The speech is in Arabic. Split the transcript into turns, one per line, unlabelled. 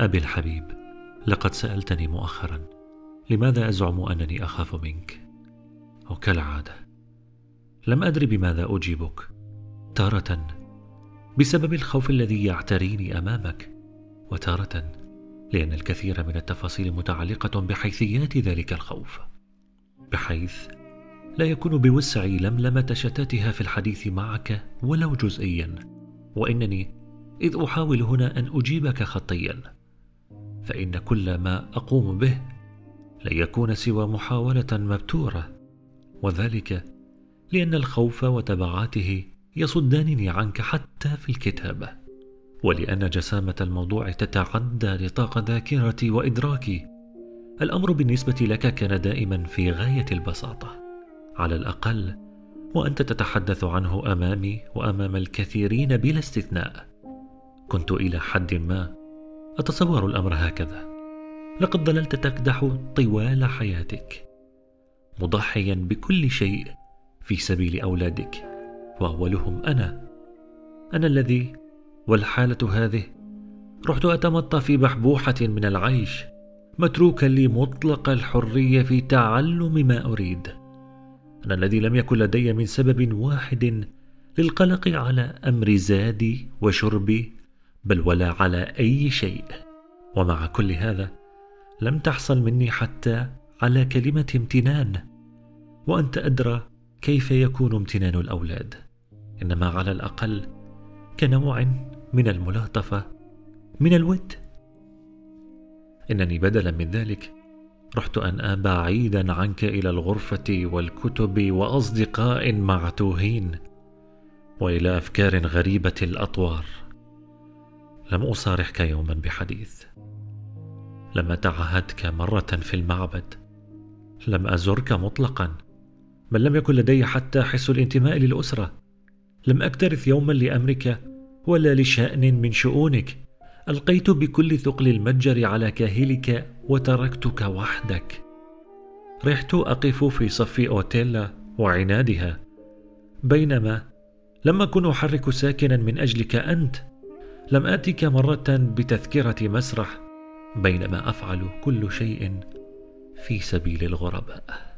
أبي الحبيب لقد سألتني مؤخرا لماذا أزعم أنني أخاف منك؟ وكالعادة لم أدر بماذا أجيبك. تارة بسبب الخوف الذي يعتريني أمامك. وتارة لأن الكثير من التفاصيل متعلقة بحيثيات ذلك الخوف. بحيث لا يكون بوسعي لملمة شتاتها في الحديث معك ولو جزئيا. وإنني إذ أحاول هنا أن أجيبك خطيا. فإن كل ما أقوم به لن يكون سوى محاولة مبتورة. وذلك لأن الخوف وتبعاته يصدانني عنك حتى في الكتابة. ولأن جسامة الموضوع تتعدى نطاق ذاكرتي وإدراكي الأمر بالنسبة لك كان دائما في غاية البساطة. على الأقل وأنت تتحدث عنه أمامي وأمام الكثيرين بلا استثناء. كنت إلى حد ما أتصور الأمر هكذا. لقد ظللت تكدح طوال حياتك. مضحيا بكل شيء في سبيل أولادك. وأولهم أنا. أنا الذي والحالة هذه. رحت أتمطى في بحبوحة من العيش. متروكا لي مطلق الحرية في تعلم ما أريد. أنا الذي لم يكن لدي من سبب واحد للقلق على أمر زادي وشربي بل ولا على أي شيء. ومع كل هذا لم تحصل مني حتى على كلمة امتنان. وأنت أدرى كيف يكون امتنان الأولاد. إنما على الأقل كنوع من الملاطفة من الود. إنني بدلا من ذلك رحت أنأى بعيدا عنك إلى الغرفة والكتب وأصدقاء معتوهين وإلى أفكار غريبة الأطوار. لم أصارحك يوما بحديث. لم أتعهدك مرة في المعبد. لم أزرك مطلقا. بل لم يكن لدي حتى حس الانتماء للأسرة. لم أكترث يوما لأمرك ولا لشأن من شؤونك. ألقيت بكل ثقل المتجر على كاهلك وتركتك وحدك. رحت أقف في صف أوتيلا وعنادها. بينما لم أكن أحرك ساكنا من أجلك أنت. لم آتك مرة بتذكرة مسرح بينما أفعل كل شيء في سبيل الغرباء.